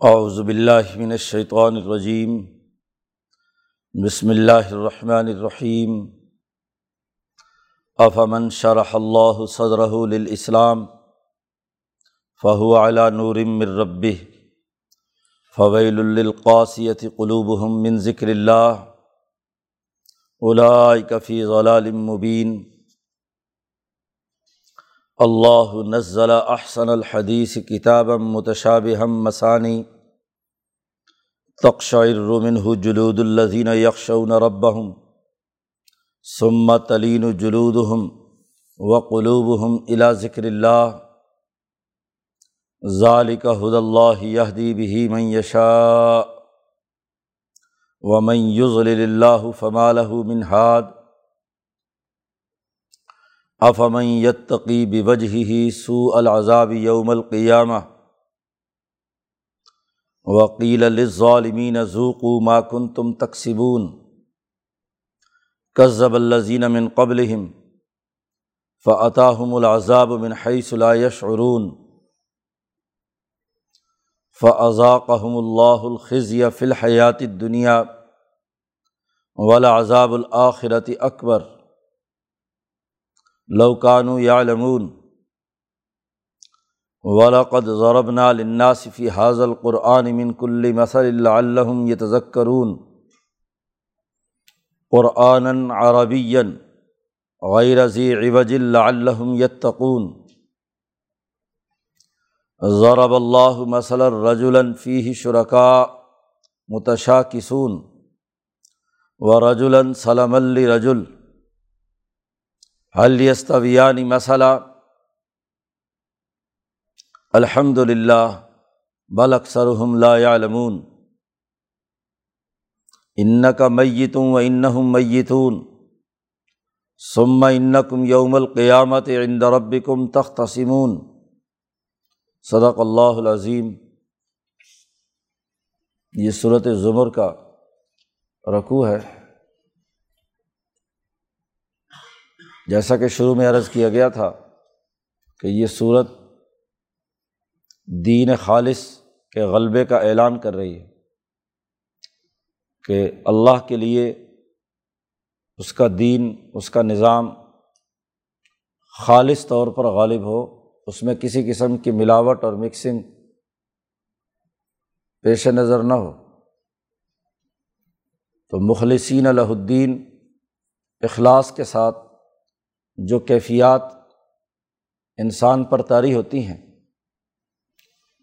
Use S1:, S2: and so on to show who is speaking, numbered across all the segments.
S1: اعوذ باللہ من الشیطان الرجیم، بسم اللہ الرحمن الرحیم۔ افمن شرح اللہ صدرہ للاسلام، فہو علی نور من ربہ۔ فویل للقاسیۃ قلوبہم من ذکر اللہ۔ اولئک فی ضلال مبین۔ اللہ نزل احسن الحدیث کتاب متشابہم مسانی تقشعر منہ جلود الذین یکشون ربہم ثم تلین جلودہم وقلوبہم الی ذکر اللہ ذالک حد اللہ یہدی بہ من یشاء ومن یضلل اللہ فما له من ہاد افمن یتقی بوجہ ہی سو العذاب یوم القیامہ وکیل للظالمین ذوقوا ما کنتم تکسبون کذب الذین من قبلہم فعطاہم العذاب من حیث لا یشعرون فاذاقہم اللہ الخزی فی الحیات الدنیا ولعذاب الآخرت اکبر لوکانو یا لمون ولاقد ضربنا لناصفی حاضل قرآن من کل مسل اللہ یتذکرون قرآن عربی غیر ذی عوج الہم یتقون ضرب اللہ مسل رجولن فی شرکا متشاکسون و رجولن سلم الرجل حلیستویانی مسئلہ الحمد للہ بل اکثرحم لا علمون ان کا میتوں و انہم میتون ثم انکم یوم القیامت عند ربکم تختصمون صدق اللہ العظیم یہ صورت ظمر کا رقو ہے جیسا کہ شروع میں عرض کیا گیا تھا کہ یہ صورت دین خالص کے غلبے کا اعلان کر رہی ہے کہ اللہ کے لیے اس کا دین، اس کا نظام خالص طور پر غالب ہو، اس میں کسی قسم کی ملاوٹ اور مکسنگ پیش نظر نہ ہو۔ تو مخلصین الدین اخلاص کے ساتھ جو کیفیات انسان پر طاری ہوتی ہیں،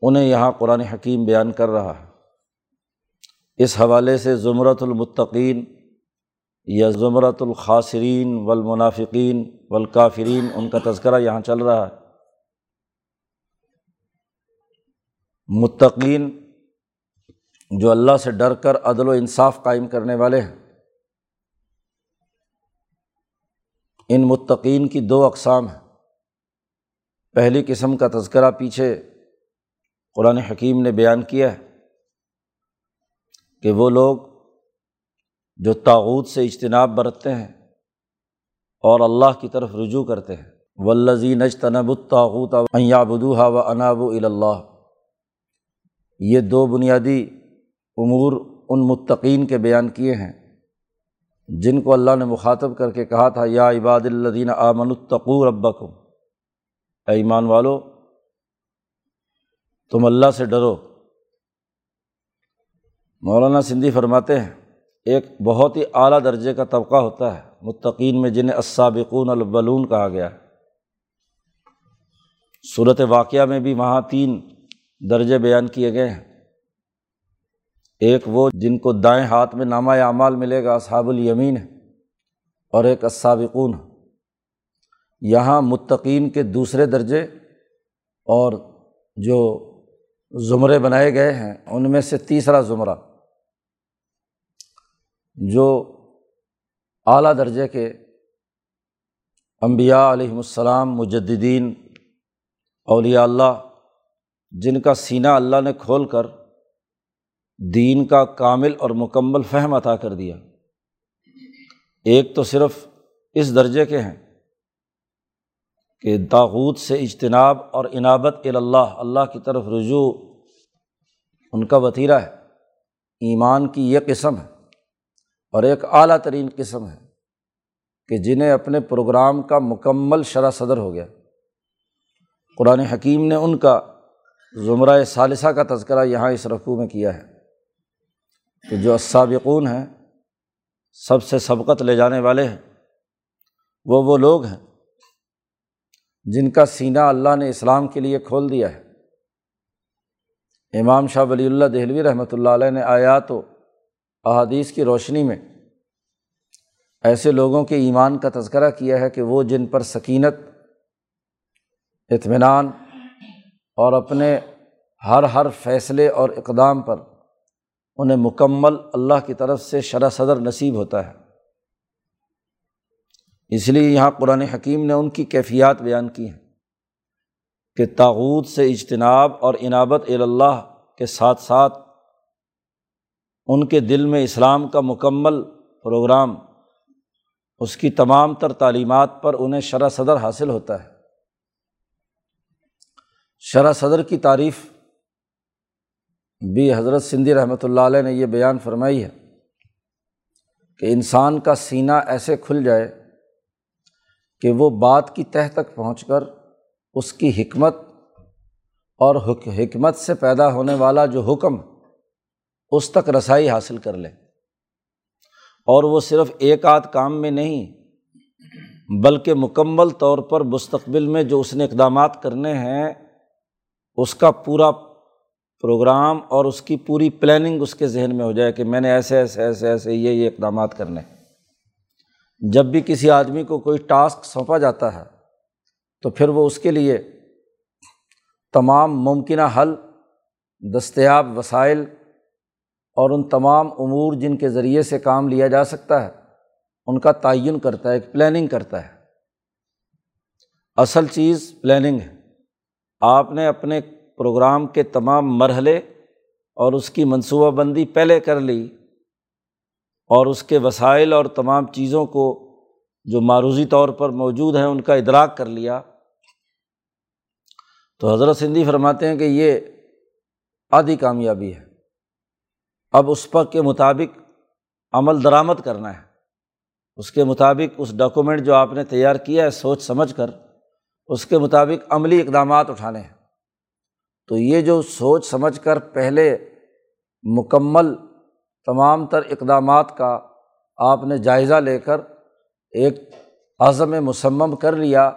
S1: انہیں یہاں قرآن حکیم بیان کر رہا ہے۔ اس حوالے سے زمرۃ المطقین یا زمرۃ الخاصرین والمنافقین والکافرین، ان کا تذکرہ یہاں چل رہا ہے۔ متقین جو اللہ سے ڈر کر عدل و انصاف قائم کرنے والے ہیں ان متقین کی دو اقسام ہیں۔ پہلی قسم کا تذکرہ پیچھے قرآن حکیم نے بیان کیا ہے کہ وہ لوگ جو تاوت سے اجتناب برتتے ہیں اور اللہ کی طرف رجوع کرتے ہیں۔ ولزی نج تنب الطاوت بدوحا و اناب اللہ یہ دو بنیادی امور ان متقین کے بیان کیے ہیں۔ جن کو اللہ نے مخاطب کر کے کہا تھا، یا عباد الدین آمن التقو ربکم۔ اے ایمان والو، تم اللہ سے ڈرو۔ مولانا سندھی فرماتے ہیں، ایک بہت ہی اعلیٰ درجے کا طبقہ ہوتا ہے، متقین میں جنہیں اسابقون البلون کہا گیا ہے۔ صورت واقعہ میں بھی وہاں تین درجے بیان کیے گئے ہیں۔ ایک وہ جن کو دائیں ہاتھ میں نامہ اعمال ملے گا، اصحاب الیمین ہے، اور ایک اسابقون یہاں متقین کے دوسرے درجے اور جو زمرے بنائے گئے ہیں، ان میں سے تیسرا زمرہ، جو اعلیٰ درجے کے امبیا علیہم السلام مجدین اولیاء اللہ، جن کا سینہ اللہ نے کھول کر دین کا کامل اور مکمل فہم عطا کر دیا۔ ایک تو صرف اس درجے کے ہیں کہ داغود سے اجتناب اور انابت اللہ اللہ کی طرف رجوع ان کا وطیرہ ہے۔ ایمان کی یہ قسم ہے اور ایک اعلیٰ ترین قسم ہے کہ جنہیں اپنے پروگرام کا مکمل شرح صدر ہو گیا۔ قرآن حکیم نے ان کا زمرہ ثالثہ کا تذکرہ یہاں اس رقوع میں کیا ہے۔ کہ جو اسابقون ہیں، سب سے سبقت لے جانے والے ہیں، وہ وہ لوگ ہیں جن کا سینہ اللہ نے اسلام کے لیے کھول دیا ہے۔ امام شاہ ولی اللہ دہلوی رحمۃ اللہ علیہ نے آیات و احادیث کی روشنی میں ایسے لوگوں کے ایمان کا تذکرہ کیا ہے کہ وہ جن پر سکینت، اطمینان اور اپنے ہر ہر فیصلے اور اقدام پر انہیں مکمل اللہ کی طرف سے شرح صدر نصیب ہوتا ہے۔ اس لیے یہاں قرآن حکیم نے ان کی کیفیات بیان کی ہیں کہ تاوت سے اجتناب اور انابت اللہ کے ساتھ ساتھ ان کے دل میں اسلام کا مکمل پروگرام، اس کی تمام تر تعلیمات پر انہیں شرح صدر حاصل ہوتا ہے۔ شرح صدر کی تعریف بھی حضرت سندھی رحمۃ اللہ علیہ نے یہ بیان فرمائی ہے کہ انسان کا سینہ ایسے کھل جائے کہ وہ بات کی تہ تک پہنچ کر اس کی حکمت اور حکمت سے پیدا ہونے والا جو حکم اس تک رسائی حاصل کر لے اور وہ صرف ایک آدھ کام میں نہیں بلکہ مکمل طور پر مستقبل میں جو اس نے اقدامات کرنے ہیں اس کا پورا پروگرام اور اس کی پوری پلاننگ اس کے ذہن میں ہو جائے کہ میں نے ایسے ایسے ایسے ایسے یہ یہ اقدامات کرنے جب بھی کسی آدمی کو کوئی ٹاسک سونپا جاتا ہے، تو پھر وہ اس کے لیے تمام ممکنہ حل، دستیاب وسائل اور ان تمام امور جن کے ذریعے سے کام لیا جا سکتا ہے، ان کا تعین کرتا ہے، ایک پلاننگ کرتا ہے۔ اصل چیز پلاننگ ہے۔ آپ نے اپنے پروگرام کے تمام مرحلے اور اس کی منصوبہ بندی پہلے کر لی اور اس کے وسائل اور تمام چیزوں کو جو معروضی طور پر موجود ہیں ان کا ادراک کر لیا۔ تو حضرت سندھی فرماتے ہیں کہ یہ آدھی کامیابی ہے۔ اب اس پر کے مطابق عمل درآمد کرنا ہے۔ اس کے مطابق اس ڈاکومنٹ جو آپ نے تیار کیا ہے سوچ سمجھ کر اس کے مطابق عملی اقدامات اٹھانے ہیں۔ تو یہ جو سوچ سمجھ کر پہلے مکمل تمام تر اقدامات کا آپ نے جائزہ لے کر ایک عزم مصمم کر لیا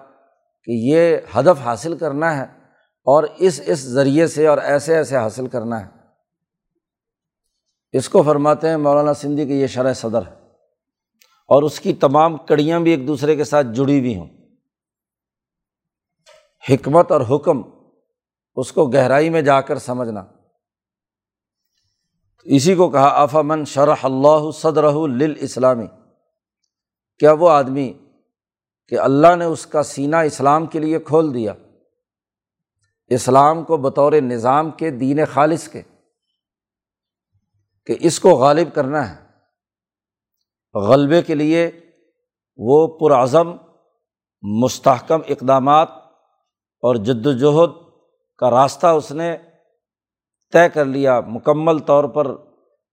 S1: کہ یہ ہدف حاصل کرنا ہے اور اس اس ذریعے سے اور ایسے ایسے حاصل کرنا ہے۔ اس کو فرماتے ہیں مولانا سندھی کی یہ شرح صدر ہے اور اس کی تمام کڑیاں بھی ایک دوسرے کے ساتھ جڑی ہوئی ہوں۔ حکمت اور حکم اس کو گہرائی میں جا کر سمجھنا۔ اسی کو کہا افامن شرح اللہ صدر اسلامی کیا وہ آدمی کہ اللہ نے اس کا سینہ اسلام کے لیے کھول دیا؟ اسلام کو بطور نظام کے دین خالص کے۔ کہ اس کو غالب کرنا ہے۔ غلبے کے لیے وہ پرعزم مستحکم اقدامات اور جد وجہد کا راستہ اس نے طے کر لیا، مکمل طور پر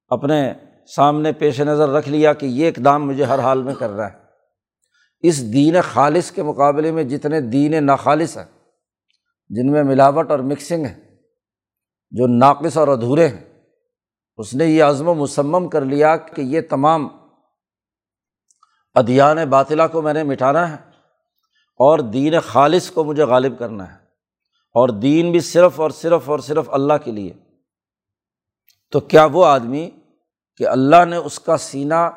S1: اپنے سامنے پیش نظر رکھ لیا کہ یہ اقدام مجھے ہر حال میں کرنا ہے۔ اس دین خالص کے مقابلے میں جتنے دین ناخالص ہیں، جن میں ملاوٹ اور مکسنگ ہے، جو ناقص اور ادھورے ہیں، اس نے یہ عزم و مسمم کر لیا کہ یہ تمام ادیان باطلا کو میں نے مٹانا ہے اور دین خالص کو مجھے غالب کرنا ہے۔ اور دین بھی صرف اور صرف اور صرف اللہ کے لیے۔ تو کیا وہ آدمی کہ اللہ نے اس کا سینہ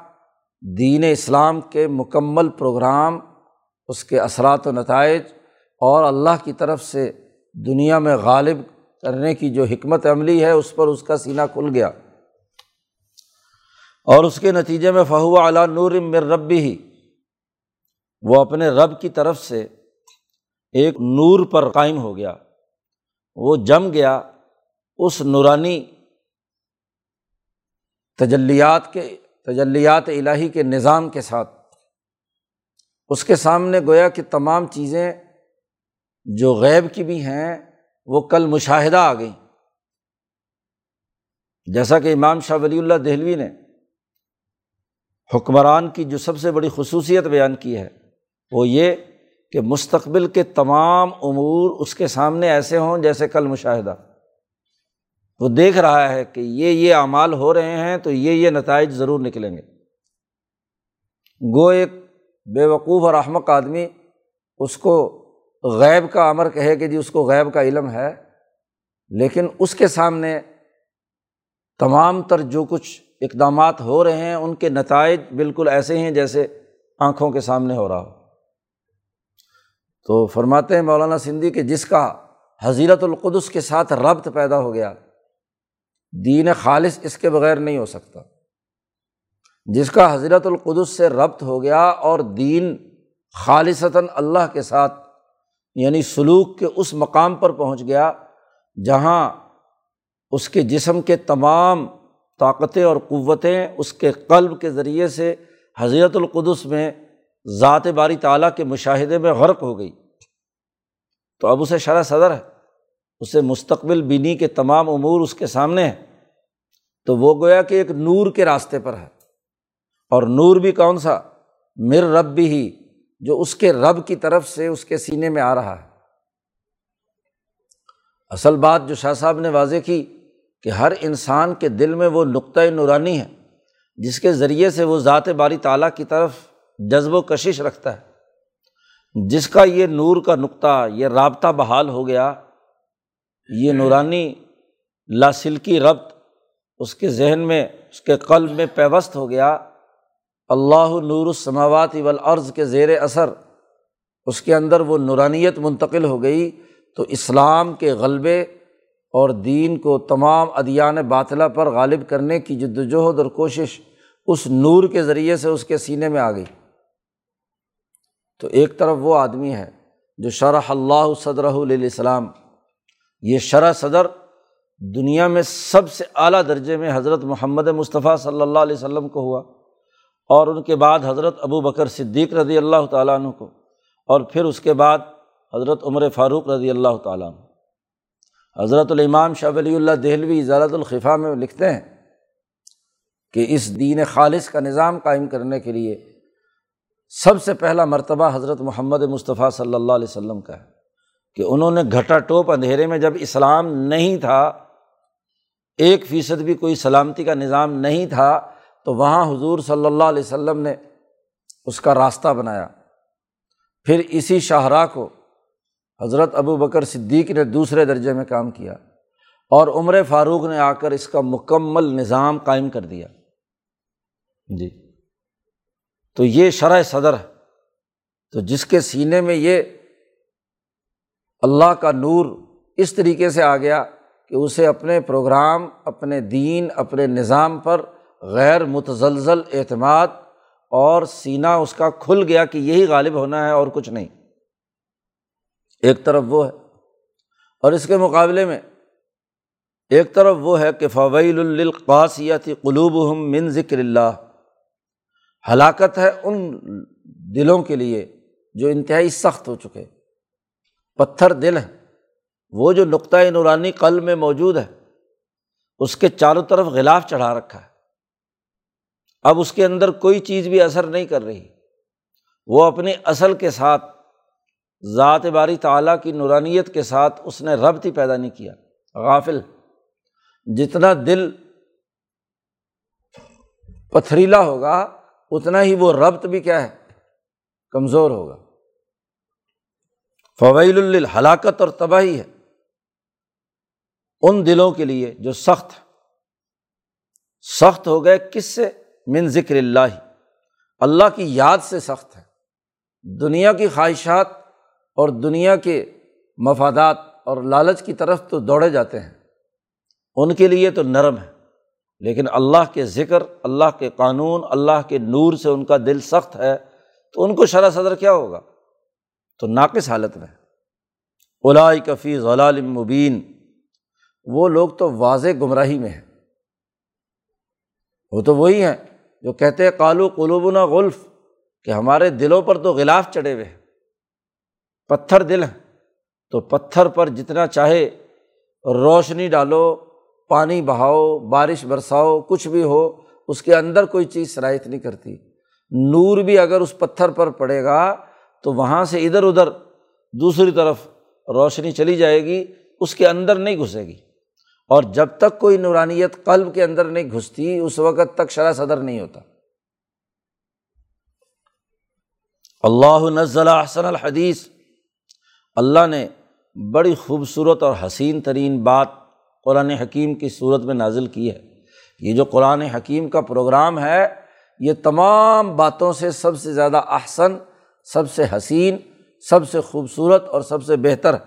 S1: دین اسلام کے مکمل پروگرام، اس کے اثرات و نتائج اور اللہ کی طرف سے دنیا میں غالب کرنے کی جو حکمت عملی ہے، اس پر اس کا سینہ کھل گیا۔ اور اس کے نتیجے میں فہو اعلیٰ نور مر ربی ہی وہ اپنے رب کی طرف سے ایک نور پر قائم ہو گیا۔ وہ جم گیا اس نورانی تجلیات کے، تجلیات الہی کے نظام کے ساتھ۔ اس کے سامنے گویا کہ تمام چیزیں جو غیب کی بھی ہیں، وہ کل مشاہدہ آ گئیں۔ جیسا کہ امام شاہ ولی اللہ دہلوی نے حکمران کی جو سب سے بڑی خصوصیت بیان کی ہے، وہ یہ کہ مستقبل کے تمام امور اس کے سامنے ایسے ہوں جیسے کل مشاہدہ۔ وہ دیکھ رہا ہے کہ یہ یہ اعمال ہو رہے ہیں تو یہ یہ نتائج ضرور نکلیں گے۔ گو ایک بے وقوف اور احمق آدمی اس کو غیب کا امر کہے کہ جی اس کو غیب کا علم ہے، لیکن اس کے سامنے تمام تر جو کچھ اقدامات ہو رہے ہیں، ان کے نتائج بالکل ایسے ہیں جیسے آنکھوں کے سامنے ہو رہا ہو۔ تو فرماتے ہیں مولانا سندھی کہ جس کا حضیرت القدس کے ساتھ ربط پیدا ہو گیا، دین خالص اس کے بغیر نہیں ہو سکتا۔ جس کا حضرت القدس سے ربط ہو گیا اور دین خالصتاً اللہ کے ساتھ یعنی سلوک کے اس مقام پر پہنچ گیا جہاں اس کے جسم کے تمام طاقتیں اور قوتیں اس کے قلب کے ذریعے سے حضرت القدس میں ذات باری تعالیٰ کے مشاہدے میں غرق ہو گئی۔ تو اب اسے شرح صدر ہے، اسے مستقبل بینی کے تمام امور اس کے سامنے ہیں۔ تو وہ گویا کہ ایک نور کے راستے پر ہے۔ اور نور بھی کون سا؟ مر رب بھی ہی، جو اس کے رب کی طرف سے اس کے سینے میں آ رہا ہے۔ اصل بات جو شاہ صاحب نے واضح کی کہ ہر انسان کے دل میں وہ نقطۂ نورانی ہے، جس کے ذریعے سے وہ ذات باری تعالیٰ کی طرف جذب و کشش رکھتا ہے۔ جس کا یہ نور کا نقطہ، یہ رابطہ بحال ہو گیا، یہ نورانی لاسلکی ربط اس کے ذہن میں، اس کے قلب میں پیوست ہو گیا۔ اللہ نور السماوات والارض کے زیر اثر، اس کے اندر وہ نورانیت منتقل ہو گئی۔ تو اسلام کے غلبے اور دین کو تمام ادیان باطلہ پر غالب کرنے کی جد وجہد اور کوشش اس نور کے ذریعے سے اس کے سینے میں آ گئی۔ تو ایک طرف وہ آدمی ہے جو شرح اللہ صدر السلام یہ شرح صدر دنیا میں سب سے اعلیٰ درجے میں حضرت محمد مصطفیٰ صلی اللہ علیہ وسلم کو ہوا اور ان کے بعد حضرت ابو بکر صدیق رضی اللہ تعالیٰ عنہ کو اور پھر اس کے بعد حضرت عمر فاروق رضی اللہ تعالیٰ عنہ۔ حضرت الامام شاہ ولی اللہ دہلوی ضالۃ الخفا میں لکھتے ہیں کہ اس دین خالص کا نظام قائم کرنے کے لیے سب سے پہلا مرتبہ حضرت محمد مصطفیٰ صلی اللہ علیہ وسلم کا ہے کہ انہوں نے گھٹا ٹوپ اندھیرے میں جب اسلام نہیں تھا، ایک فیصد بھی کوئی سلامتی کا نظام نہیں تھا، تو وہاں حضور صلی اللہ علیہ وسلم نے اس کا راستہ بنایا۔ پھر اسی شاہراہ کو حضرت ابو بکر صدیق نے دوسرے درجے میں کام کیا اور عمر فاروق نے آ کر اس کا مکمل نظام قائم کر دیا۔ جی۔ تو یہ شرح صدر ہے۔ تو جس کے سینے میں یہ اللہ کا نور اس طریقے سے آ گیا کہ اسے اپنے پروگرام، اپنے دین، اپنے نظام پر غیر متزلزل اعتماد اور سینہ اس کا کھل گیا کہ یہی غالب ہونا ہے اور کچھ نہیں۔ ایک طرف وہ ہے۔ اور اس کے مقابلے میں ایک طرف وہ ہے کہ فویل القاسیت قلوب ہم من ذکر اللہ ہلاکت ہے ان دلوں کے لیے جو انتہائی سخت ہو چکے پتھر دل ہے وہ جو نقطۂ نورانی قلب میں موجود ہے، اس کے چاروں طرف غلاف چڑھا رکھا ہے۔ اب اس کے اندر کوئی چیز بھی اثر نہیں کر رہی۔ وہ اپنی اصل کے ساتھ، ذات باری تعلیٰ کی نورانیت کے ساتھ اس نے ربط ہی پیدا نہیں کیا۔ غافل۔ جتنا دل پتھریلا ہوگا اتنا ہی وہ ربط بھی کیا ہے؟ کمزور ہوگا۔ فویل الحلاکت اور تباہی ہے۔ ان دلوں کے لیے جو سخت سخت ہو گئے کس سے؟ من ذکر اللہ۔ اللہ کی یاد سے سخت ہے۔ دنیا کی خواہشات اور دنیا کے مفادات اور لالچ کی طرف تو دوڑے جاتے ہیں۔ ان کے لیے تو نرم ہے۔ لیکن اللہ کے ذکر، اللہ کے قانون، اللہ کے نور سے ان کا دل سخت ہے، تو ان کو شرح صدر کیا ہوگا؟ تو ناقص حالت میں۔ اولائی کفی غلال مبین۔ وہ لوگ تو واضح گمراہی میں ہیں۔ وہ تو وہی ہیں جو کہتے کالو قلوبنا غلف۔ کہ ہمارے دلوں پر تو غلاف چڑھے ہوئے ہیں۔ پتھر دل ہیں۔ تو پتھر پر جتنا چاہے روشنی ڈالو پانی بہاؤ، بارش برساؤ، کچھ بھی ہو، اس کے اندر کوئی چیز شرائط نہیں کرتی۔ نور بھی اگر اس پتھر پر پڑے گا، تو وہاں سے ادھر ادھر دوسری طرف روشنی چلی جائے گی، اس کے اندر نہیں گھسے گی۔ اور جب تک کوئی نورانیت قلب کے اندر نہیں گھستی، اس وقت تک شرح صدر نہیں ہوتا۔ اللہ نزلہ احسن الحدیث۔ اللہ نے بڑی خوبصورت اور حسین ترین بات قرآن حکیم کی صورت میں نازل کی ہے۔ یہ جو قرآن حکیم کا پروگرام ہے، یہ تمام باتوں سے سب سے زیادہ احسن، سب سے حسین، سب سے خوبصورت اور سب سے بہتر ہے۔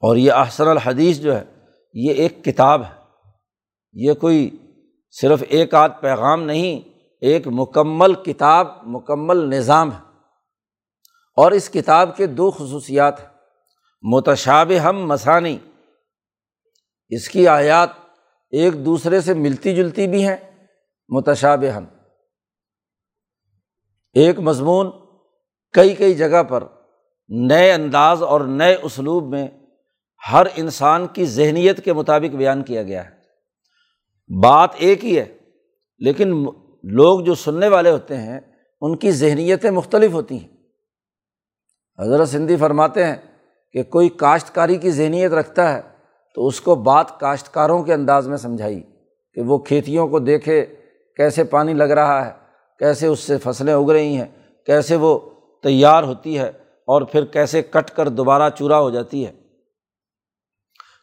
S1: اور یہ احسن الحدیث جو ہے، یہ ایک کتاب ہے۔ یہ کوئی صرف ایک آدھ پیغام نہیں، ایک مکمل کتاب، مکمل نظام ہے۔ اور اس کتاب کے دو خصوصیات ہیں۔ متشاب ہم مسانی۔ اس کی آیات ایک دوسرے سے ملتی جلتی بھی ہیں متشاب ہم ایک مضمون کئی کئی جگہ پر نئے انداز اور نئے اسلوب میں ہر انسان کی ذہنیت کے مطابق بیان کیا گیا ہے۔ بات ایک ہی ہے، لیکن لوگ جو سننے والے ہوتے ہیں، ان کی ذہنیتیں مختلف ہوتی ہیں۔ حضرت سندھی فرماتے ہیں کہ کوئی کاشتکاری کی ذہنیت رکھتا ہے تو اس کو بات کاشتکاروں کے انداز میں سمجھائی کہ وہ کھیتیوں کو دیکھے کیسے پانی لگ رہا ہے، کیسے اس سے فصلیں اگ رہی ہیں، کیسے وہ تیار ہوتی ہے اور پھر کیسے کٹ کر دوبارہ چورا ہو جاتی ہے۔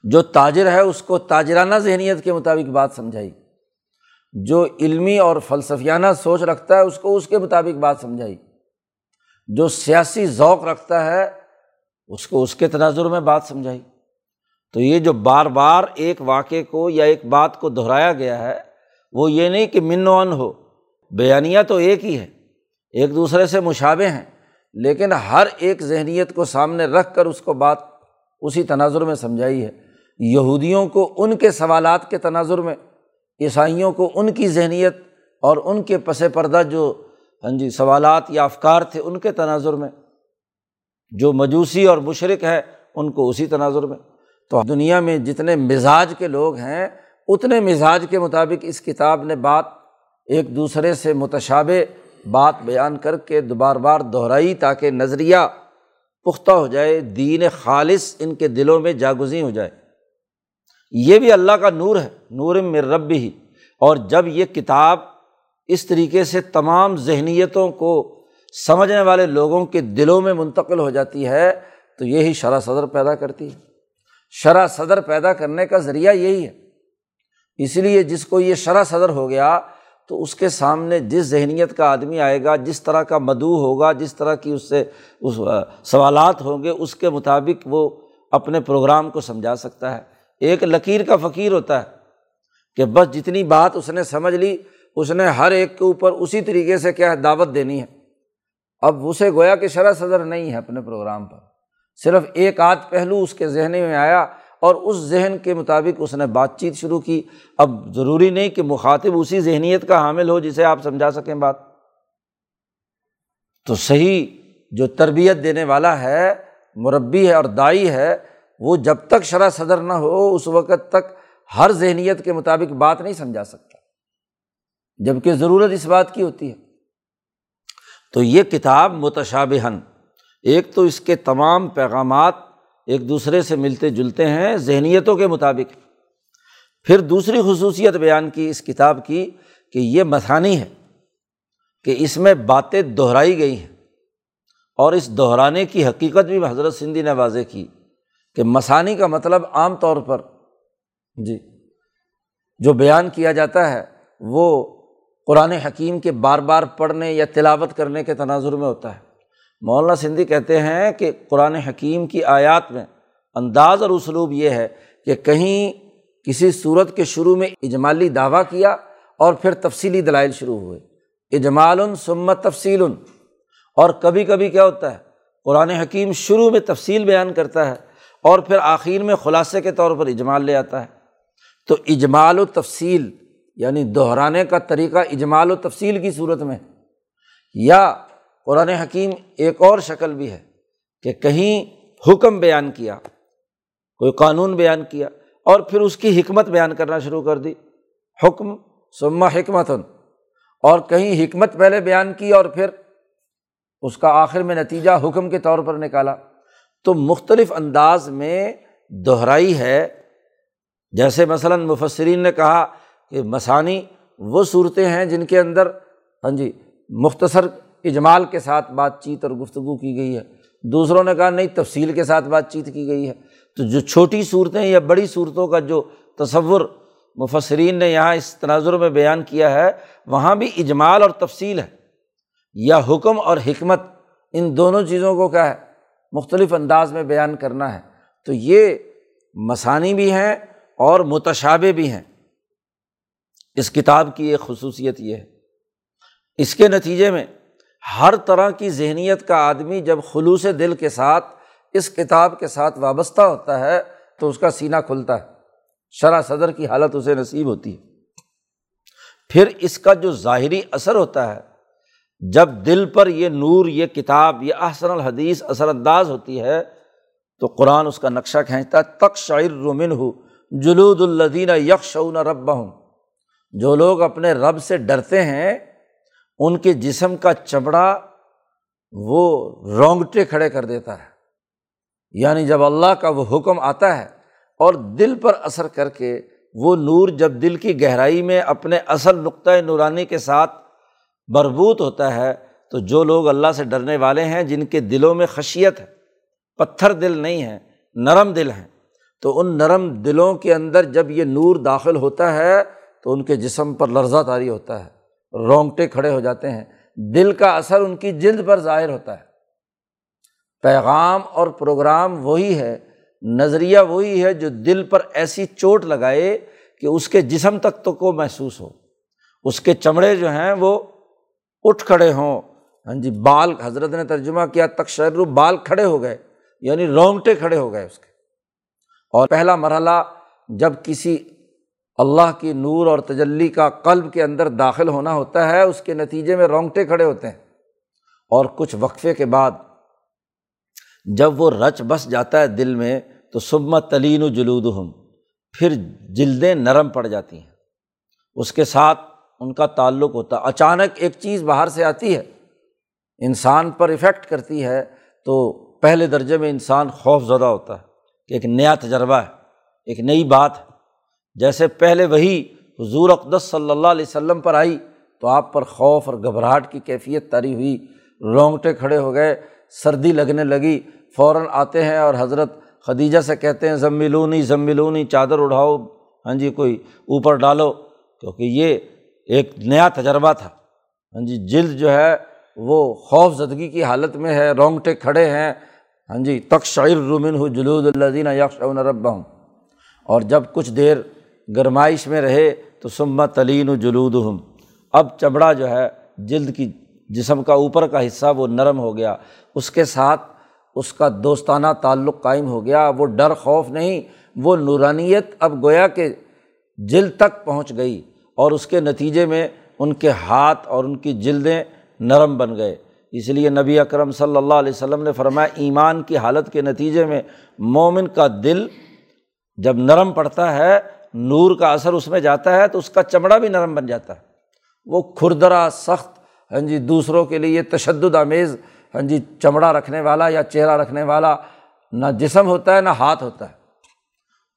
S1: جو تاجر ہے اس کو تاجرانہ ذہنیت کے مطابق بات سمجھائی۔ جو علمی اور فلسفیانہ سوچ رکھتا ہے اس کو اس کے مطابق بات سمجھائی۔ جو سیاسی ذوق رکھتا ہے اس کو اس کے تناظر میں بات سمجھائی۔ تو یہ جو بار بار ایک واقعے کو یا ایک بات کو دہرایا گیا ہے، وہ یہ نہیں کہ من و ان ہو۔ بیانیہ تو ایک ہی ہے، ایک دوسرے سے مشابے ہیں، لیکن ہر ایک ذہنیت کو سامنے رکھ کر اس کو بات اسی تناظر میں سمجھائی ہے۔ یہودیوں کو ان کے سوالات کے تناظر میں، عیسائیوں کو ان کی ذہنیت اور ان کے پس پردہ جو ہاں جی سوالات یا افکار تھے ان کے تناظر میں جو مجوسی اور مشرق ہے ان کو اسی تناظر میں۔ تو دنیا میں جتنے مزاج کے لوگ ہیں، اتنے مزاج کے مطابق اس کتاب نے بات ایک دوسرے سے متشابہ بات بیان کر کے دوبار بار دہرائی تاکہ نظریہ پختہ ہو جائے، دین خالص ان کے دلوں میں جاگزی ہو جائے۔ یہ بھی اللہ کا نور ہے، نور میں رب ہی اور جب یہ کتاب اس طریقے سے تمام ذہنیتوں کو سمجھنے والے لوگوں کے دلوں میں منتقل ہو جاتی ہے، تو یہی شرح صدر پیدا کرتی ہے۔ شرح صدر پیدا کرنے کا ذریعہ یہی ہے۔ اس لیے جس کو یہ شرح صدر ہو گیا، تو اس کے سامنے جس ذہنیت کا آدمی آئے گا، جس طرح کا مدعو ہوگا، جس طرح کی اس سے اس سوالات ہوں گے، اس کے مطابق وہ اپنے پروگرام کو سمجھا سکتا ہے۔ ایک لکیر کا فقیر ہوتا ہے کہ بس جتنی بات اس نے سمجھ لی، اس نے ہر ایک کے اوپر اسی طریقے سے کیا ہے، دعوت دینی ہے۔ اب اسے گویا کہ شرح صدر نہیں ہے اپنے پروگرام پر۔ صرف ایک آدھ پہلو اس کے ذہن میں آیا اور اس ذہن کے مطابق اس نے بات چیت شروع کی۔ اب ضروری نہیں کہ مخاطب اسی ذہنیت کا حامل ہو جسے آپ سمجھا سکیں بات۔ تو صحیح جو تربیت دینے والا ہے، مربی ہے اور دائی ہے، وہ جب تک شرح صدر نہ ہو، اس وقت تک ہر ذہنیت کے مطابق بات نہیں سمجھا سکتا۔ جبکہ ضرورت اس بات کی ہوتی ہے۔ تو یہ کتاب متشابہن ایک تو اس کے تمام پیغامات ایک دوسرے سے ملتے جلتے ہیں ذہنیتوں کے مطابق۔ پھر دوسری خصوصیت بیان کی اس کتاب کی کہ یہ مسانی ہے کہ اس میں باتیں دہرائی گئی ہیں اور اس دہرانے کی حقیقت بھی حضرت سندھی نے واضح کی کہ مسانی کا مطلب عام طور پر جی جو بیان کیا جاتا ہے وہ قرآن حکیم کے بار بار پڑھنے یا تلاوت کرنے کے تناظر میں ہوتا ہے۔ مولانا سندھی کہتے ہیں کہ قرآن حکیم کی آیات میں انداز اور اسلوب یہ ہے کہ کہیں کسی صورت کے شروع میں اجمالی دعویٰ کیا اور پھر تفصیلی دلائل شروع ہوئے۔ اجمال سمت تفصیل اور کبھی کبھی کیا ہوتا ہے، قرآن حکیم شروع میں تفصیل بیان کرتا ہے اور پھر آخر میں خلاصے کے طور پر اجمال لے آتا ہے۔ تو اجمال و تفصیل یعنی دہرانے کا طریقہ اجمال و تفصیل کی صورت میں، یا قرآن حکیم ایک اور شکل بھی ہے کہ کہیں حکم بیان کیا، کوئی قانون بیان کیا اور پھر اس کی حکمت بیان کرنا شروع کر دی۔ حکم سما حکمت اور کہیں حکمت پہلے بیان کی اور پھر اس کا آخر میں نتیجہ حکم کے طور پر نکالا۔ تو مختلف انداز میں دہرائی ہے۔ جیسے مثلاً مفسرین نے کہا کہ مسانی وہ صورتیں ہیں جن کے اندر ہاں جی مختصر اجمال کے ساتھ بات چیت اور گفتگو کی گئی ہے۔ دوسروں نے کہا، نہیں، تفصیل کے ساتھ بات چیت کی گئی ہے۔ تو جو چھوٹی صورتیں یا بڑی صورتوں کا جو تصور مفسرین نے یہاں اس تناظر میں بیان کیا ہے، وہاں بھی اجمال اور تفصیل ہے۔ یا حکم اور حکمت، ان دونوں چیزوں کو کیا ہے، مختلف انداز میں بیان کرنا ہے۔ تو یہ مسانی بھی ہیں اور متشابے بھی ہیں۔ اس کتاب کی ایک خصوصیت یہ ہے۔ اس کے نتیجے میں ہر طرح کی ذہنیت کا آدمی جب خلوص دل کے ساتھ اس کتاب کے ساتھ وابستہ ہوتا ہے تو اس کا سینہ کھلتا ہے۔ شرح صدر کی حالت اسے نصیب ہوتی ہے۔ پھر اس کا جو ظاہری اثر ہوتا ہے، جب دل پر یہ نور، یہ کتاب، یہ احسن الحدیث اثر انداز ہوتی ہے تو قرآن اس کا نقشہ کھینچتا ہے۔ تک شاعر رومن ہو جلود الدین یکشون رب ہوں جو لوگ اپنے رب سے ڈرتے ہیں، ان کے جسم کا چمڑا وہ رونگٹے کھڑے کر دیتا ہے۔ یعنی جب اللہ کا وہ حکم آتا ہے اور دل پر اثر کر کے وہ نور جب دل کی گہرائی میں اپنے اصل نقطۂ نورانی کے ساتھ بربوط ہوتا ہے، تو جو لوگ اللہ سے ڈرنے والے ہیں، جن کے دلوں میں خشیت ہے، پتھر دل نہیں ہے، نرم دل ہیں۔ تو ان نرم دلوں کے اندر جب یہ نور داخل ہوتا ہے تو ان کے جسم پر لرزہ تاری ہوتا ہے، رونگٹے کھڑے ہو جاتے ہیں، دل کا اثر ان کی جلد پر ظاہر ہوتا ہے۔ پیغام اور پروگرام وہی ہے، نظریہ وہی ہے جو دل پر ایسی چوٹ لگائے کہ اس کے جسم تک تو کو محسوس ہو۔ اس کے چمڑے جو ہیں وہ اٹھ کھڑے ہوں۔ ہاں جی بال، حضرت نے ترجمہ کیا تک بال کھڑے ہو گئے یعنی رونگٹے کھڑے ہو گئے اس کے۔ اور پہلا مرحلہ، جب کسی اللہ کی نور اور تجلی کا قلب کے اندر داخل ہونا ہوتا ہے، اس کے نتیجے میں رونگٹے کھڑے ہوتے ہیں۔ اور کچھ وقفے کے بعد جب وہ رچ بس جاتا ہے دل میں، تو سبمت تلین و جلود ہم پھر جلدیں نرم پڑ جاتی ہیں۔ اس کے ساتھ ان کا تعلق ہوتا ہے اچانک ایک چیز باہر سے آتی ہے، انسان پر افیکٹ کرتی ہے، تو پہلے درجے میں انسان خوف زدہ ہوتا ہے۔ کہ ایک نیا تجربہ ہے، ایک نئی بات ہے۔ جیسے پہلے وہی حضور اقدس صلی اللہ علیہ وسلم پر آئی، تو آپ پر خوف اور گھبراہٹ کی کیفیت تاری ہوئی۔ رونگٹے کھڑے ہو گئے، سردی لگنے لگی، فوراً آتے ہیں اور حضرت خدیجہ سے کہتے ہیں ضملونی ضملونی چادر اڑاؤ۔ ہاں جی کوئی اوپر ڈالو۔ کیونکہ یہ ایک نیا تجربہ تھا۔ ہاں جی جلد جو ہے، وہ خوف زدگی کی حالت میں ہے۔ رونگٹے کھڑے ہیں۔ ہاں جی تک شعر رومن ہو جلود اللہ یکشون رب ہوں اور جب کچھ دیر گرمائش میں رہے تو سما تلین و جلود ہم اب چمڑا جو ہے، جلد کی جسم کا اوپر کا حصہ وہ نرم ہو گیا۔ اس کے ساتھ اس کا دوستانہ تعلق قائم ہو گیا۔ وہ ڈر، خوف نہیں، وہ نورانیت اب گویا کہ جلد تک پہنچ گئی اور اس کے نتیجے میں ان کے ہاتھ اور ان کی جلدیں نرم بن گئے۔ اس لیے نبی اکرم صلی اللہ علیہ وسلم نے فرمایا، ایمان کی حالت کے نتیجے میں مومن کا دل جب نرم پڑتا ہے نور کا اثر اس میں جاتا ہے تو اس کا چمڑا بھی نرم بن جاتا ہے۔ وہ کھردرا سخت ہاں جی دوسروں کے لیے تشدد آمیز ہاں جی چمڑا رکھنے والا یا چہرہ رکھنے والا نہ جسم ہوتا ہے، نہ ہاتھ ہوتا ہے۔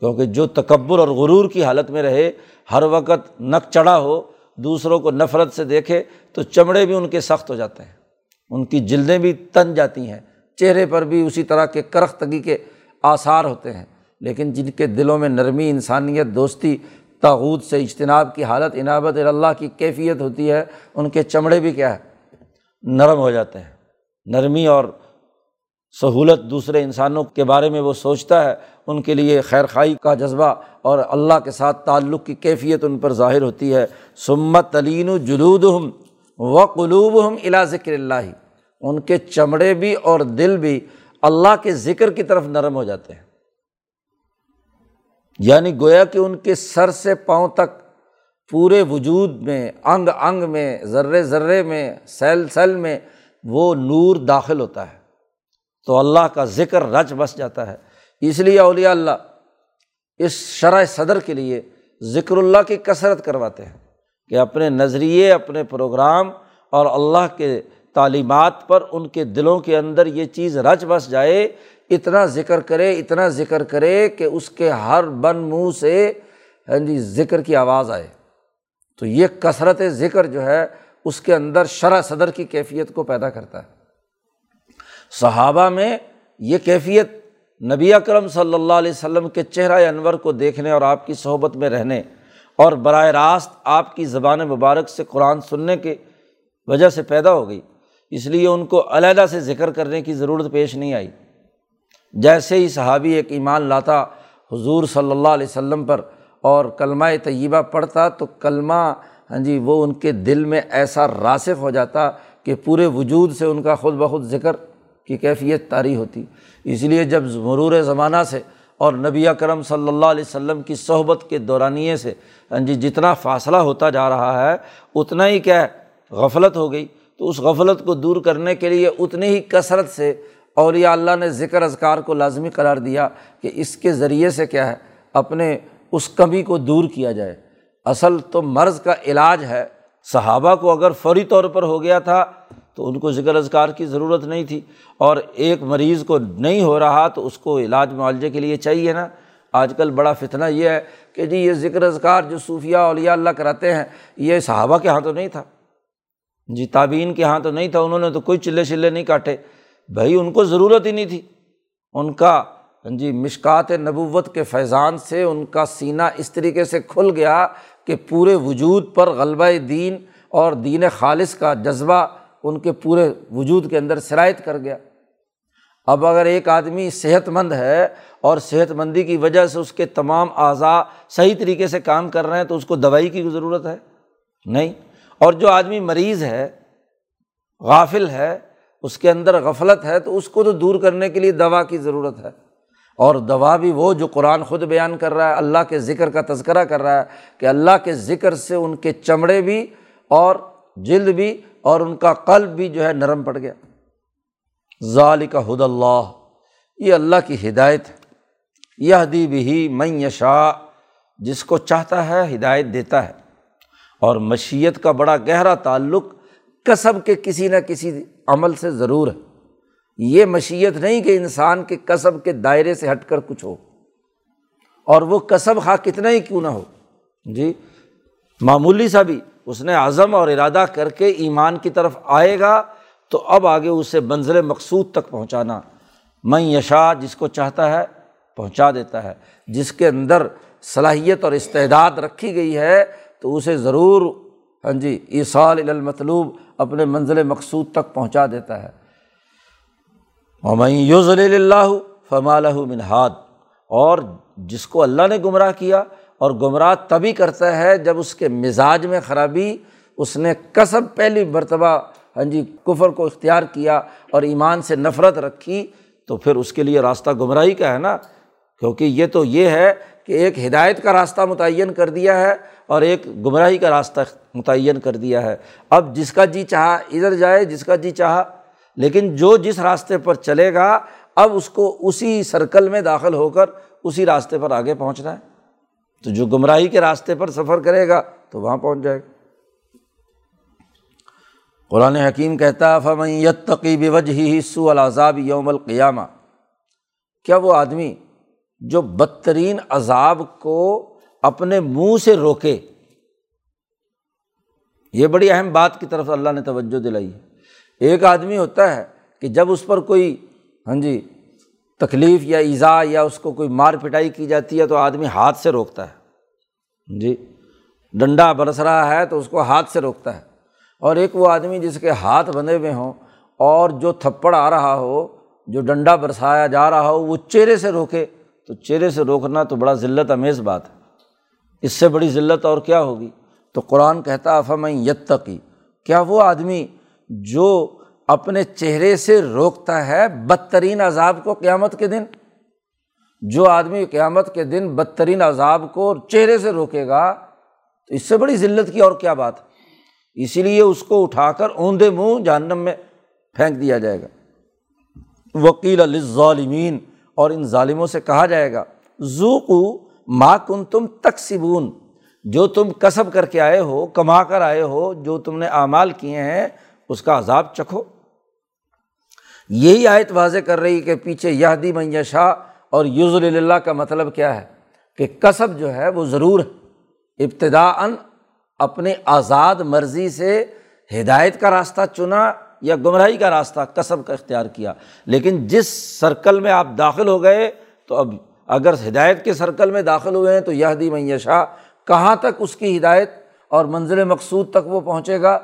S1: کیونکہ جو تکبر اور غرور کی حالت میں رہے، ہر وقت نک چڑھا ہو، دوسروں کو نفرت سے دیکھے، تو چمڑے بھی ان کے سخت ہو جاتے ہیں۔ ان کی جلدیں بھی تن جاتی ہیں، چہرے پر بھی اسی طرح کے کرختگی کے آثار ہوتے ہیں۔ لیکن جن کے دلوں میں نرمی، انسانیت، دوستی تاغت سے اجتناب کی حالت عنابت اللہ کی کیفیت ہوتی ہے، ان کے چمڑے بھی کیا ہے؟ نرم ہو جاتے ہیں۔ نرمی اور سہولت دوسرے انسانوں کے بارے میں وہ سوچتا ہے، ان کے لیے خیر خائی کا جذبہ اور اللہ کے ساتھ تعلق کی کیفیت ان پر ظاہر ہوتی ہے۔ سمت تلین و جلود ہم و قلوب ہم الا ذکر اللہ ان کے چمڑے بھی اور دل بھی اللہ کے ذکر کی طرف نرم ہو جاتے ہیں۔ یعنی گویا کہ ان کے سر سے پاؤں تک پورے وجود میں، انگ انگ میں، ذرے ذرے میں، سیل سیل میں وہ نور داخل ہوتا ہے۔ تو اللہ کا ذکر رچ بس جاتا ہے۔ اس لیے اولیاء اللہ اس شرح صدر کے لیے ذکر اللہ کی کثرت کرواتے ہیں کہ اپنے نظریے، اپنے پروگرام اور اللہ کے تعلیمات پر ان کے دلوں کے اندر یہ چیز رچ بس جائے، اتنا ذکر کرے، اتنا ذکر کرے کہ اس کے ہر بن منہ سے ہاں جی ذکر کی آواز آئے۔ تو یہ کثرت ذکر جو ہے، اس کے اندر شرح صدر کی کیفیت کو پیدا کرتا ہے۔ صحابہ میں یہ کیفیت نبی اکرم صلی اللہ علیہ وسلم کے چہرہ انور کو دیکھنے اور آپ کی صحبت میں رہنے اور براہ راست آپ کی زبان مبارک سے قرآن سننے کے وجہ سے پیدا ہو گئی۔ اس لیے ان کو علیحدہ سے ذکر کرنے کی ضرورت پیش نہیں آئی۔ جیسے ہی صحابی ایک ایمان لاتا، حضور صلی اللہ علیہ وسلم پر اور کلمہ طیبہ پڑھتا، تو کلمہ ہاں جی وہ ان کے دل میں ایسا راسف ہو جاتا کہ پورے وجود سے ان کا خود بخود ذکر کی کیفیت طاری ہوتی۔ اس لیے جب مرور زمانہ سے اور نبی کرم صلی اللہ علیہ وسلم کی صحبت کے دورانیے سے ہاں جی جتنا فاصلہ ہوتا جا رہا ہے، اتنا ہی کیا غفلت ہو گئی۔ تو اس غفلت کو دور کرنے کے لیے اتنی ہی کثرت سے اولیاء اللہ نے ذکر اذکار کو لازمی قرار دیا کہ اس کے ذریعے سے کیا ہے، اپنے اس کمی کو دور کیا جائے۔ اصل تو مرض کا علاج ہے۔ صحابہ کو اگر فوری طور پر ہو گیا تھا تو ان کو ذکر اذکار کی ضرورت نہیں تھی۔ اور ایک مریض کو نہیں ہو رہا تو اس کو علاج معالجے کے لیے چاہیے نا۔ آج کل بڑا فتنہ یہ ہے کہ جی یہ ذکر اذکار جو صوفیہ اولیاء اللہ کراتے ہیں، یہ صحابہ کے یہاں تو نہیں تھا۔ جی تعبین کے یہاں تو نہیں تھا، انہوں نے تو کوئی چلے چلے نہیں کاٹے۔ بھائی، ان کو ضرورت ہی نہیں تھی۔ ان کا ہاں جی مشکات نبوت کے فیضان سے ان کا سینہ اس طریقے سے کھل گیا کہ پورے وجود پر غلبہ دین اور دین خالص کا جذبہ ان کے پورے وجود کے اندر شرائط کر گیا۔ اب اگر ایک آدمی صحت مند ہے اور صحت مندی کی وجہ سے اس کے تمام اعضاء صحیح طریقے سے کام کر رہے ہیں تو اس کو دوائی کی ضرورت ہے؟ نہیں۔ اور جو آدمی مریض ہے، غافل ہے، اس کے اندر غفلت ہے، تو اس کو تو دور کرنے کے لیے دوا کی ضرورت ہے۔ اور دوا بھی وہ جو قرآن خود بیان کر رہا ہے، اللہ کے ذکر کا تذکرہ کر رہا ہے کہ اللہ کے ذکر سے ان کے چمڑے بھی اور جلد بھی اور ان کا قلب بھی جو ہے نرم پڑ گیا۔ ظال کا حد اللہ، یہ اللہ کی ہدایت ہے۔ یہ دی بھی میں یشا جس کو چاہتا ہے، ہدایت دیتا ہے۔ اور مشیت کا بڑا گہرا تعلق کسب کے کسی نہ کسی عمل سے ضرور ہے۔ یہ مشیت نہیں کہ انسان کے کسب کے دائرے سے ہٹ کر کچھ ہو۔ اور وہ کسب خواہ کتنا ہی کیوں نہ ہو۔ جی معمولی سا بھی اس نے عزم اور ارادہ کر کے ایمان کی طرف آئے گا تو اب آگے اسے منزل مقصود تک پہنچانا میں یشا جس کو چاہتا ہے پہنچا دیتا ہے۔ جس کے اندر صلاحیت اور استعداد رکھی گئی ہے تو اسے ضرور ہاں جی ایسال المطلوب اپنے منزل مقصود تک پہنچا دیتا ہے۔ یوز اللہ فمال منہاد اور جس کو اللہ نے گمراہ کیا اور گمراہ تبھی کرتا ہے جب اس کے مزاج میں خرابی، اس نے کسب پہلی مرتبہ ہاں جی کفر کو اختیار کیا اور ایمان سے نفرت رکھی، تو پھر اس کے لیے راستہ گمراہی کا ہے نا؟ کیونکہ یہ تو یہ ہے کہ ایک ہدایت کا راستہ متعین کر دیا ہے اور ایک گمراہی کا راستہ متعین کر دیا ہے۔ اب جس کا جی چاہا ادھر جائے، جس کا جی چاہا، لیکن جو جس راستے پر چلے گا، اب اس کو اسی سرکل میں داخل ہو کر اسی راستے پر آگے پہنچنا ہے۔ تو جو گمراہی کے راستے پر سفر کرے گا، تو وہاں پہنچ جائے گا۔ قرآن حکیم کہتا ہے فمت تقیب وجہ ہی سو العذاب یوم القیامہ۔ کیا وہ آدمی جو بدترین عذاب کو اپنے منہ سے روکے۔ یہ بڑی اہم بات کی طرف اللہ نے توجہ دلائی۔ ہے ایک آدمی ہوتا ہے کہ جب اس پر کوئی ہاں جی تکلیف یا ایزا یا اس کو کوئی مار پٹائی کی جاتی ہے تو آدمی ہاتھ سے روکتا ہے۔ ہاں جی ڈنڈا برس رہا ہے تو اس کو ہاتھ سے روکتا ہے۔ اور ایک وہ آدمی جس کے ہاتھ بندھے ہوئے ہوں اور جو تھپڑ آ رہا ہو، جو ڈنڈا برسایا جا رہا ہو، وہ چہرے سے روکے۔ تو چہرے سے روکنا تو بڑا ذلت امیز بات ہے۔ اس سے بڑی ذلت اور کیا ہوگی؟ تو قرآن کہتا افم یتقی، کیا وہ آدمی جو اپنے چہرے سے روکتا ہے بدترین عذاب کو قیامت کے دن؟ جو آدمی قیامت کے دن بدترین عذاب کو چہرے سے روکے گا، تو اس سے بڑی ذلت کی اور کیا بات؟ ہے اسی لیے اس کو اٹھا کر اوندے منہ جہنم میں پھینک دیا جائے گا۔ وکیل الظالمین اور ان ظالموں سے کہا جائے گا ذوقو ماں کن تم تقسیبون جو تم کسب کر کے آئے ہو، کما کر آئے ہو، جو تم نے اعمال کیے ہیں، اس کا عذاب چکھو۔ یہی آیت واضح کر رہی کہ پیچھے یہدی میشا اور یوز اللہ کا مطلب کیا ہے؟ کہ کسب جو ہے، وہ ضرور ابتدا ان اپنی آزاد مرضی سے ہدایت کا راستہ چنا یا گمراہی کا راستہ کسب کا اختیار کیا۔ لیکن جس سرکل میں آپ داخل ہو گئے، تو اب اگر ہدایت کے سرکل میں داخل ہوئے ہیں تو یہ دی میشا کہاں تک اس کی ہدایت اور منزل مقصود تک وہ پہنچے گا؟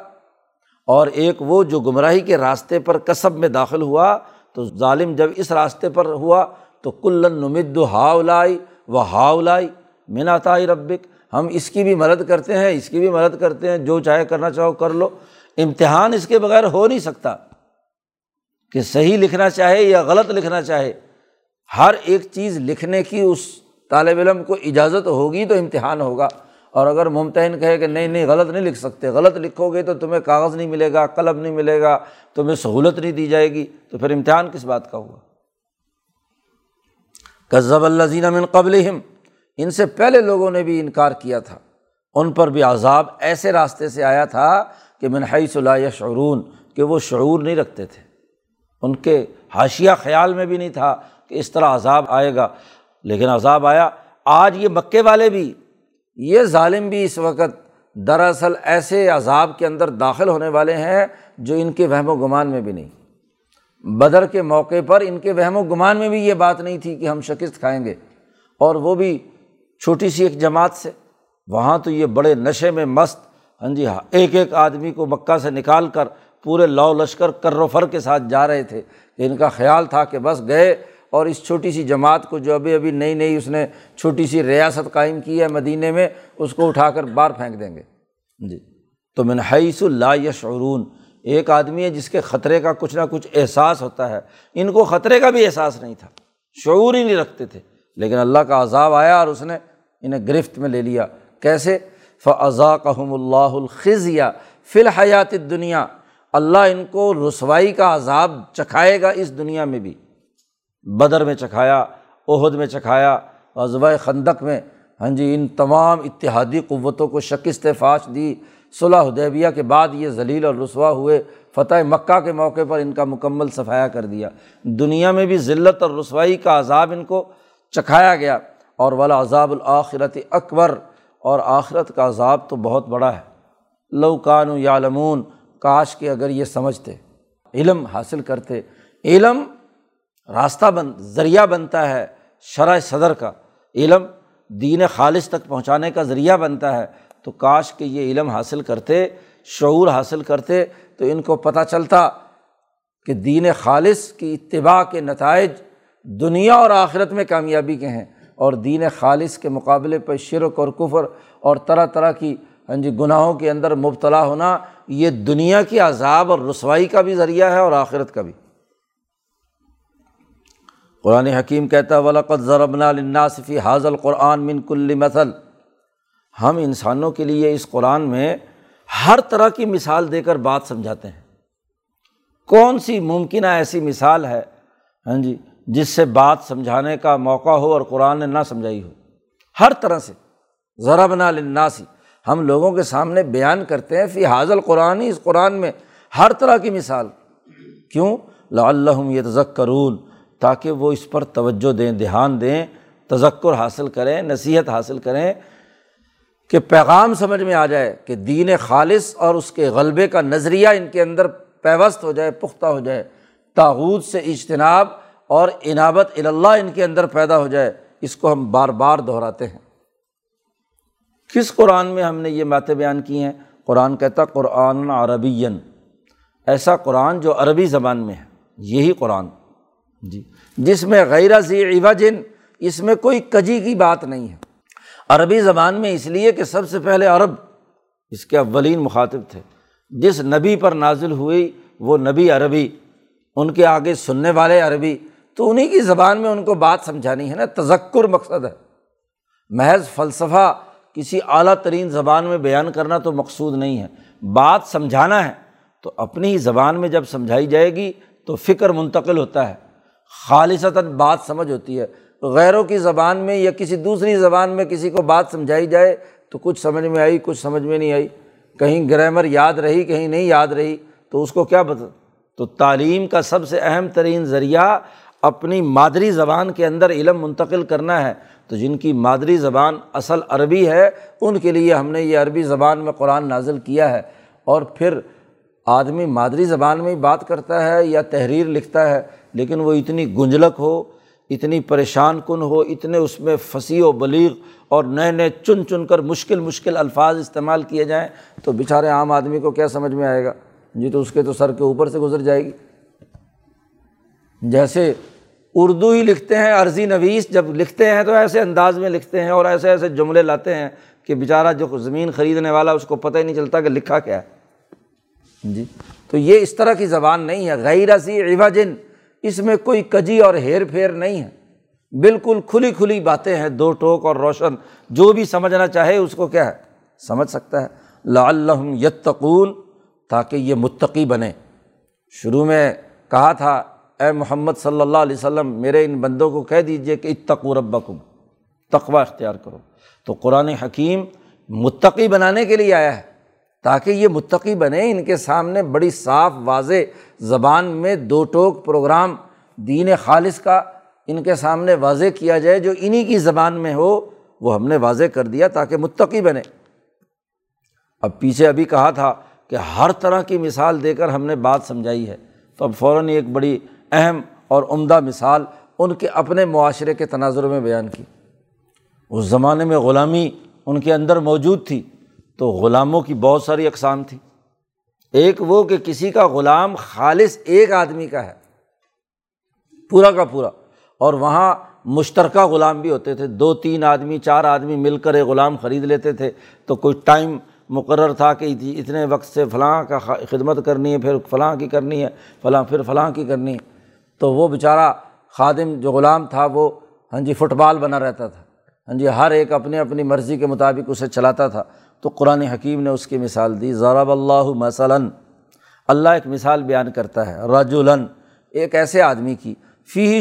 S1: اور ایک وہ جو گمراہی کے راستے پر کسب میں داخل ہوا، تو ظالم جب اس راستے پر ہوا، تو کلن نمد ہاؤ لائی و ہاؤ لائی میناتائی ربک۔ ہم اس کی بھی مدد کرتے ہیں، اس کی بھی مدد کرتے ہیں، جو چاہے کرنا چاہو کر لو۔ امتحان اس کے بغیر ہو نہیں سکتا کہ صحیح لکھنا چاہے یا غلط لکھنا چاہے۔ ہر ایک چیز لکھنے کی اس طالب علم کو اجازت ہوگی تو امتحان ہوگا۔ اور اگر ممتحن کہے کہ نہیں نہیں، غلط نہیں لکھ سکتے، غلط لکھو گے تو تمہیں کاغذ نہیں ملے گا، قلم نہیں ملے گا، تمہیں سہولت نہیں دی جائے گی۔ تو پھر امتحان کس بات کا ہوا؟ کزب اللہ زین من قبل ان سے پہلے لوگوں نے بھی انکار کیا تھا۔ ان پر بھی عذاب ایسے راستے سے آیا تھا کہ منحی صلاح شعرون کہ وہ شعور نہیں رکھتے تھے۔ ان کے حاشیہ خیال میں بھی نہیں تھا۔ کہ اس طرح عذاب آئے گا۔ لیکن عذاب آیا۔ آج یہ مکے والے بھی، یہ ظالم بھی اس وقت دراصل ایسے عذاب کے اندر داخل ہونے والے ہیں جو ان کے وہم و گمان میں بھی نہیں۔ بدر کے موقع پر ان کے وہم و گمان میں بھی یہ بات نہیں تھی کہ ہم شکست کھائیں گے۔ اور وہ بھی چھوٹی سی ایک جماعت سے۔ وہاں تو یہ بڑے نشے میں مست ہاں جی ہاں ایک ایک آدمی کو مکہ سے نکال کر پورے لو لشکر کر و فر کے ساتھ جا رہے تھے کہ ان کا خیال تھا کہ بس گئے اور اس چھوٹی سی جماعت کو جو ابھی ابھی نئی نئی اس نے چھوٹی سی ریاست قائم کی ہے مدینے میں، اس کو اٹھا کر باہر پھینک دیں گے۔ جی۔ تو منحص اللہ یشعرون، ایک آدمی ہے جس کے خطرے کا کچھ نہ کچھ احساس ہوتا ہے۔ ان کو خطرے کا بھی احساس نہیں تھا۔ شعور ہی نہیں رکھتے تھے۔ لیکن اللہ کا عذاب آیا اور اس نے انہیں گرفت میں لے لیا۔ کیسے؟ فضا کہم اللہ الخذیا فی الحیات دنیا اللہ ان کو رسوائی کا عذاب چکھائے گا اس دنیا میں بھی۔ بدر میں چکھایا عہد میں چکھایا ازبۂ خندق میں۔ ہاں جی ان تمام اتحادی قوتوں کو شکست فاش دی۔ صلاح حدیبیہ کے بعد یہ ذلیل اور رسوا ہوئے۔ فتح مکہ کے موقع پر ان کا مکمل صفایا کر دیا۔ دنیا میں بھی ذلت اور رسوائی کا عذاب ان کو چکھایا گیا۔ اور والا عذاب الآخرت اکبر۔ اور آخرت کا عذاب تو بہت بڑا ہے۔ لوکان یا لمون کاش کے اگر یہ سمجھتے۔ علم حاصل کرتے۔ علم راستہ بن، ذریعہ بنتا ہے شرح صدر کا۔ علم دین خالص تک پہنچانے کا ذریعہ بنتا ہے۔ تو کاش کہ یہ علم حاصل کرتے، شعور حاصل کرتے، تو ان کو پتہ چلتا کہ دین خالص کی اتباع کے نتائج دنیا اور آخرت میں کامیابی کے ہیں۔ اور دین خالص کے مقابلے پر شرک اور کفر اور طرح طرح کی ہاں جی گناہوں کے اندر مبتلا ہونا، یہ دنیا کی عذاب اور رسوائی کا بھی ذریعہ ہے اور آخرت کا بھی۔ قرآن حکیم کہتا ولاقت ضربنا الناصفی حاضل قرآن من کل مثل۔ ہم انسانوں کے لیے اس قرآن میں ہر طرح کی مثال دے کر بات سمجھاتے ہیں۔ کون سی ممکنہ ایسی مثال ہے ہاں جی جس سے بات سمجھانے کا موقع ہو اور قرآن نے نہ سمجھائی ہو؟ ہر طرح سے۔ ضرب الناسی ہم لوگوں کے سامنے بیان کرتے ہیں، فی حاضل قرآن ہی اس قرآن میں ہر طرح کی مثال۔ کیوں؟ اللہ یہ تذک کرون تاکہ وہ اس پر توجہ دیں، دھیان دیں، تذکر حاصل کریں، نصیحت حاصل کریں کہ پیغام سمجھ میں آ جائے کہ دین خالص اور اس کے غلبے کا نظریہ ان کے اندر پیوست ہو جائے، پختہ ہو جائے۔ تاوت سے اجتناب اور عنابت اللہ ان کے اندر پیدا ہو جائے، اس کو ہم بار بار دہراتے ہیں۔ کس قرآن میں ہم نے یہ باتیں بیان کی ہیں؟ قرآن کہتا قرآن عربی۔ ایسا قرآن جو عربی زبان میں ہے، یہی قرآن۔ جی۔ جس میں غیر ذی عوجن، اس میں کوئی کجی کی بات نہیں ہے۔ عربی زبان میں اس لیے کہ سب سے پہلے عرب اس کے اولین مخاطب تھے۔ جس نبی پر نازل ہوئی، وہ نبی عربی، ان کے آگے سننے والے عربی، تو انہیں کی زبان میں ان کو بات سمجھانی ہے نا، تذکر مقصد ہے۔ محض فلسفہ، کسی اعلیٰ ترین زبان میں بیان کرنا تو مقصود نہیں ہے۔ بات سمجھانا ہے، تو اپنی ہی زبان میں جب سمجھائی جائے گی، تو فکر منتقل ہوتا ہے۔ خالصتاً بات سمجھ ہوتی ہے۔ غیروں کی زبان میں یا کسی دوسری زبان میں کسی کو بات سمجھائی جائے تو کچھ سمجھ میں آئی، کچھ سمجھ میں نہیں آئی۔ کہیں گرامر یاد رہی، کہیں نہیں یاد رہی، تو اس کو کیا بتا تو تعلیم کا سب سے اہم ترین ذریعہ اپنی مادری زبان کے اندر علم منتقل کرنا ہے۔ تو جن کی مادری زبان اصل عربی ہے، ان کے لیے ہم نے یہ عربی زبان میں قرآن نازل کیا ہے۔ اور پھر آدمی مادری زبان میں ہی بات کرتا ہے یا تحریر لکھتا ہے لیکن وہ اتنی گنجلک ہو، اتنی پریشان کن ہو، اتنے اس میں پھنسی و بلیغ اور نئے نئے چن چن کر مشکل مشکل الفاظ استعمال کیے جائیں تو بیچارے عام آدمی کو کیا سمجھ میں آئے گا؟ جی تو اس کے تو سر کے اوپر سے گزر جائے گی۔ جیسے اردو ہی لکھتے ہیں، عرضی نویس جب لکھتے ہیں تو ایسے انداز میں لکھتے ہیں اور ایسے ایسے جملے لاتے ہیں کہ بیچارہ جو زمین خریدنے والا اس کو پتہ ہی نہیں چلتا کہ لکھا کیا ہے۔ جی تو یہ اس طرح کی زبان نہیں ہے۔ غیر ایسی عواجن اس میں کوئی کجی اور ہیر پھیر نہیں ہے۔ بالکل کھلی کھلی باتیں ہیں، دو ٹوک اور روشن۔ جو بھی سمجھنا چاہے اس کو کیا ہے؟ سمجھ سکتا ہے۔ لا الحم یتقون، تاکہ یہ متقی بنے۔ شروع میں کہا تھا، اے محمد صلی اللہ علیہ وسلم، میرے ان بندوں کو کہہ دیجیے کہ اتقو ربکم تقوا اختیار کرو۔ تو قرآن حکیم متقی بنانے کے لیے آیا ہے۔ تاکہ یہ متقی بنے۔ ان کے سامنے بڑی صاف، واضح زبان میں دو ٹوک پروگرام دین خالص کا ان کے سامنے واضح کیا جائے۔ جو انہیں کی زبان میں ہو، وہ ہم نے واضح کر دیا تاکہ متقی بنے۔ اب پیچھے ابھی کہا تھا کہ ہر طرح کی مثال دے کر ہم نے بات سمجھائی ہے۔ تو اب فوراً ایک بڑی اہم اور عمدہ مثال ان کے اپنے معاشرے کے تناظر میں بیان کی۔ اس زمانے میں غلامی ان کے اندر موجود تھی۔ تو غلاموں کی بہت ساری اقسام تھی ایک وہ کہ کسی کا غلام خالص ایک آدمی کا ہے، پورا کا پورا۔ اور وہاں مشترکہ غلام بھی ہوتے تھے۔ دو تین آدمی، چار آدمی مل کر ایک غلام خرید لیتے تھے۔ تو کوئی ٹائم مقرر تھا کہ اتنے وقت سے فلاں کا خدمت کرنی ہے، پھر فلاں کی کرنی ہے، فلاں پھر فلاں کی کرنی ہے۔ تو وہ بیچارہ خادم جو غلام تھا، وہ ہاں جی فٹ بال بنا رہتا تھا۔ ہاں جی ہر ایک اپنی اپنی مرضی کے مطابق اسے چلاتا تھا۔ تو قرآن حکیم نے اس کی مثال دی، ضرب اللہ مثلاً۔ اللہ ایک مثال بیان کرتا ہے رجولن ایک ایسے آدمی کی فی ہی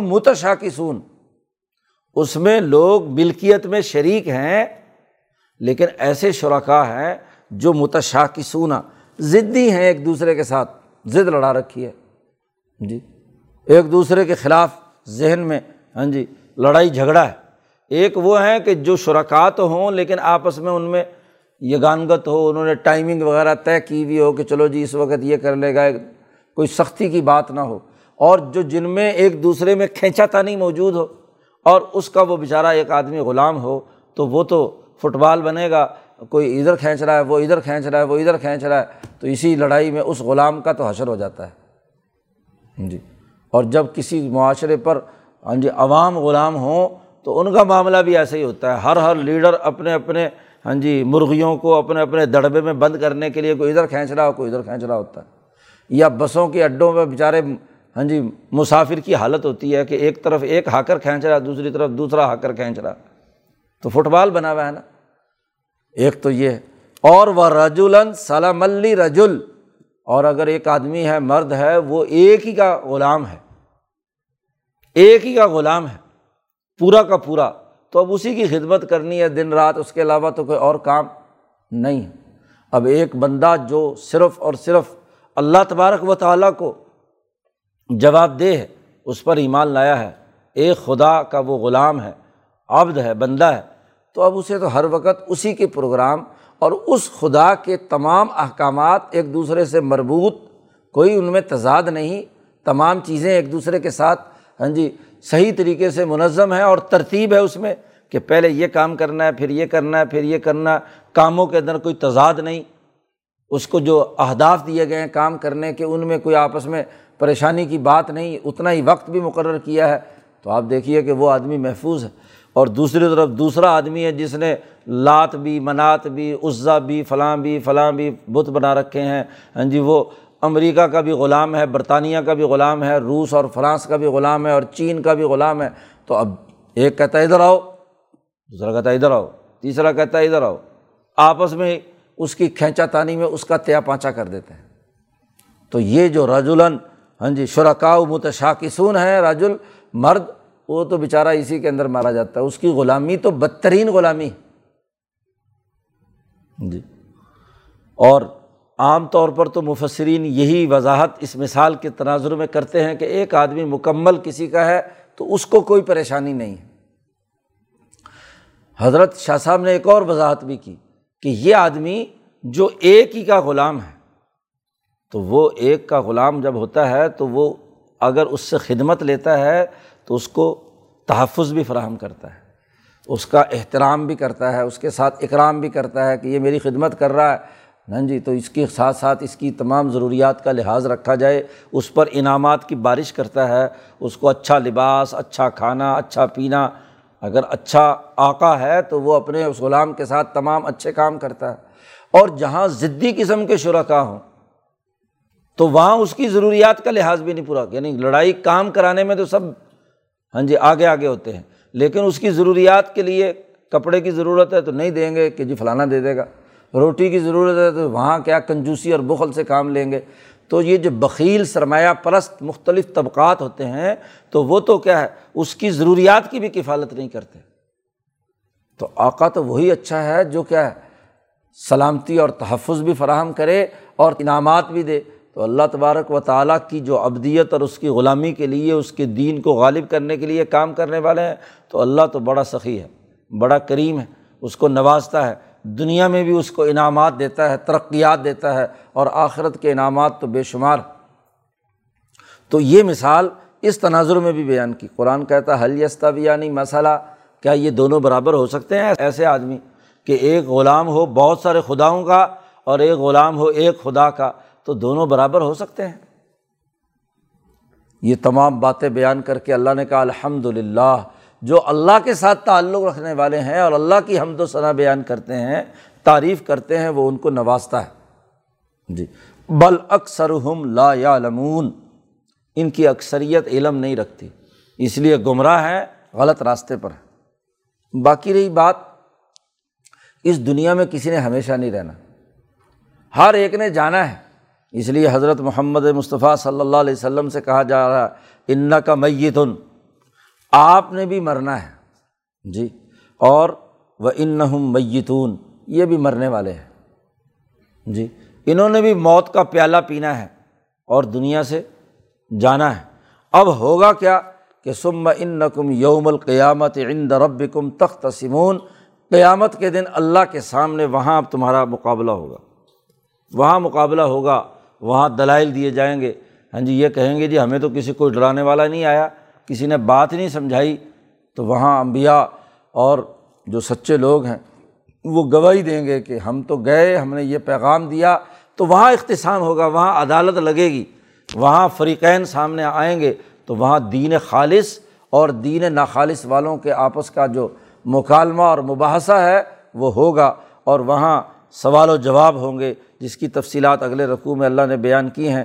S1: متشا کی سون اس میں لوگ ملکیت میں شریک ہیں، لیکن ایسے شرکا ہیں جو متشا کی سونا ضدی ہیں ایک دوسرے کے ساتھ۔ ضد لڑا رکھی ہے۔ جی۔ ایک دوسرے کے خلاف ذہن میں ہاں جی لڑائی جھگڑا ہے۔ ایک وہ ہیں کہ جو شرکات ہوں لیکن آپس میں ان میں یہ گانگت ہو، انہوں نے ٹائمنگ وغیرہ طے کی ہوئی ہو کہ چلو جی اس وقت یہ کر لے گا، کوئی سختی کی بات نہ ہو۔ اور جو جن میں ایک دوسرے میں کھینچا تانی موجود ہو اور اس کا وہ بیچارہ ایک آدمی غلام ہو، تو وہ تو فٹ بال بنے گا، کوئی ادھر کھینچ رہا ہے، وہ ادھر کھینچ رہا ہے، وہ ادھر کھینچ رہا ہے، تو اسی لڑائی میں اس غلام کا تو حشر ہو جاتا ہے۔ ہاں جی۔ اور جب کسی معاشرے پر ہاں جی عوام غلام ہوں تو ان کا معاملہ بھی ایسا ہی ہوتا ہے۔ ہر ہر لیڈر اپنے اپنے ہاں جی مرغیوں کو اپنے اپنے دڑبے میں بند کرنے کے لیے کوئی ادھر کھینچ رہا ہو، کوئی ادھر کھینچ رہا ہوتا ہے۔ یا بسوں کے اڈوں میں بیچارے ہاں جی مسافر کی حالت ہوتی ہے کہ ایک طرف ایک ہاکر کھینچ رہا، دوسری طرف دوسرا ہاکر کھینچ رہا۔ تو فٹ بال بنا ہوا ہے نا۔ ایک تو یہ، اور وہ رجولن سلام علی رجول اور اگر ایک آدمی ہے، مرد ہے، وہ ایک ہی کا غلام ہے۔ ایک ہی کا غلام ہے۔ پورا کا پورا تو اب اسی کی خدمت کرنی ہے دن رات، اس کے علاوہ تو کوئی اور کام نہیں۔ ہے اب ایک بندہ جو صرف اور صرف اللہ تبارک و تعالیٰ کو جواب دہ ہے، اس پر ایمان لایا ہے۔ ایک خدا کا وہ غلام ہے، عبد ہے، بندہ ہے۔ تو اب اسے تو ہر وقت اسی کے پروگرام اور اس خدا کے تمام احکامات ایک دوسرے سے مربوط، کوئی ان میں تضاد نہیں۔ تمام چیزیں ایک دوسرے کے ساتھ۔ ہاں جی صحیح طریقے سے منظم ہے اور ترتیب ہے اس میں کہ پہلے یہ کام کرنا ہے، پھر یہ کرنا ہے، پھر یہ کرنا ہے۔ کاموں کے اندر کوئی تضاد نہیں۔ اس کو جو اہداف دیے گئے ہیں کام کرنے کے، ان میں کوئی آپس میں پریشانی کی بات نہیں۔ اتنا ہی وقت بھی مقرر کیا ہے۔ تو آپ دیکھیے کہ وہ آدمی محفوظ ہے۔ اور دوسری طرف دوسرا آدمی ہے جس نے لات بھی، منات بھی عزا بھی، فلاں بھی فلاں بھی بت بنا رکھے ہیں۔ ہاں جی وہ امریکہ کا بھی غلام ہے، برطانیہ کا بھی غلام ہے، روس اور فرانس کا بھی غلام ہے اور چین کا بھی غلام ہے۔ تو اب ایک کہتا ہے ادھر آؤ، دوسرا کہتا ہے ادھر آؤ، تیسرا کہتا ہے ادھر آؤ۔ آپس میں اس کی کھینچا تانی میں اس کا تیا پانچا کر دیتے ہیں۔ تو یہ جو رجولن ہاں جی شرکاؤ متشاکسون ہیں رجل، مرد، وہ تو بیچارہ اسی کے اندر مارا جاتا ہے۔ اس کی غلامی تو بدترین غلامی۔ جی۔ اور عام طور پر تو مفسرین یہی وضاحت اس مثال کے تناظر میں کرتے ہیں کہ ایک آدمی مکمل کسی کا ہے تو اس کو کوئی پریشانی نہیں ہے۔ حضرت شاہ صاحب نے ایک اور وضاحت بھی کی کہ یہ آدمی جو ایک ہی کا غلام ہے، تو وہ ایک کا غلام جب ہوتا ہے تو وہ اگر اس سے خدمت لیتا ہے تو اس کو تحفظ بھی فراہم کرتا ہے۔ اس کا احترام بھی کرتا ہے، اس کے ساتھ اکرام بھی کرتا ہے کہ یہ میری خدمت کر رہا ہے۔ ہاں جی تو اس کے ساتھ ساتھ اس کی تمام ضروریات کا لحاظ رکھا جائے، اس پر انعامات کی بارش کرتا ہے، اس کو اچھا لباس اچھا کھانا اچھا پینا، اگر اچھا آقا ہے تو وہ اپنے اس غلام کے ساتھ تمام اچھے کام کرتا ہے۔ اور جہاں ضدی قسم کے شرکا ہوں، تو وہاں اس کی ضروریات کا لحاظ بھی نہیں پورا یعنی لڑائی کام کرانے میں تو سب ہاں جی آگے آگے ہوتے ہیں۔ لیکن اس کی ضروریات کے لیے کپڑے کی ضرورت ہے تو نہیں دیں گے کہ جی فلانا دے دے گا۔ روٹی کی ضرورت ہے تو وہاں کیا کنجوسی اور بخل سے کام لیں گے؟ تو یہ جو بکیل سرمایہ پرست مختلف طبقات ہوتے ہیں، تو وہ تو کیا ہے، اس کی ضروریات کی بھی کفالت نہیں کرتے۔ تو آقا تو وہی اچھا ہے جو کیا ہے، سلامتی اور تحفظ بھی فراہم کرے اور انعامات بھی دے۔ تو اللہ تبارک و تعالیٰ کی جو ابدیت اور اس کی غلامی کے لیے، اس کے دین کو غالب کرنے کے لیے کام کرنے والے ہیں، تو اللہ تو بڑا سخی ہے، بڑا کریم ہے، اس کو نوازتا ہے۔ دنیا میں بھی اس کو انعامات دیتا ہے، ترقیات دیتا ہے اور آخرت کے انعامات تو بے شمار تو یہ مثال اس تناظر میں بھی بیان کی۔ قرآن کہتا ہے حل یستہ یعنی مسئلہ کیا یہ دونوں برابر ہو سکتے ہیں؟ ایسے آدمی کہ ایک غلام ہو بہت سارے خداؤں کا اور ایک غلام ہو ایک خدا کا، تو دونوں برابر ہو سکتے ہیں۔ یہ تمام باتیں بیان کر کے اللہ نے کہا الحمد للہ جو اللہ کے ساتھ تعلق رکھنے والے ہیں اور اللہ کی حمد و ثنا بیان کرتے ہیں، تعریف کرتے ہیں، وہ ان کو نوازتا ہے۔ جی۔ بل اکثر ہم لا یا لمون ان کی اکثریت علم نہیں رکھتی۔ اس لیے گمراہ ہے غلط راستے پر ہے باقی رہی بات، اس دنیا میں کسی نے ہمیشہ نہیں رہنا۔ ہر ایک نے جانا ہے۔ اس لیے حضرت محمد مصطفیٰ صلی اللہ علیہ وسلم سے کہا جا رہا ہے ان کا میتن۔ آپ نے بھی مرنا ہے۔ جی۔ اور وہ ان میتون یہ بھی مرنے والے ہیں۔ جی۔ انہوں نے بھی موت کا پیالہ پینا ہے اور دنیا سے جانا ہے۔ اب ہوگا کیا کہ سم ان نقم یوم القیامت عند رب کم تخت سمون قیامت کے دن اللہ کے سامنے وہاں اب تمہارا مقابلہ ہوگا۔ وہاں مقابلہ ہوگا، وہاں دلائل دیے جائیں گے۔ ہاں جی یہ کہیں گے جی ہمیں تو کسی کوئی ڈرانے والا نہیں آیا۔ کسی نے بات نہیں سمجھائی تو وہاں امبیا اور جو سچے لوگ ہیں وہ گواہی دیں گے کہ ہم تو گئے، ہم نے یہ پیغام دیا تو وہاں اختصام ہوگا، وہاں عدالت لگے گی، وہاں فریقین سامنے آئیں گے تو وہاں دین خالص اور دین ناخالص والوں کے آپس کا جو مکالمہ اور مباحثہ ہے وہ ہوگا اور وہاں سوال و جواب ہوں گے، جس کی تفصیلات اگلے رقوع میں اللہ نے بیان کی ہیں۔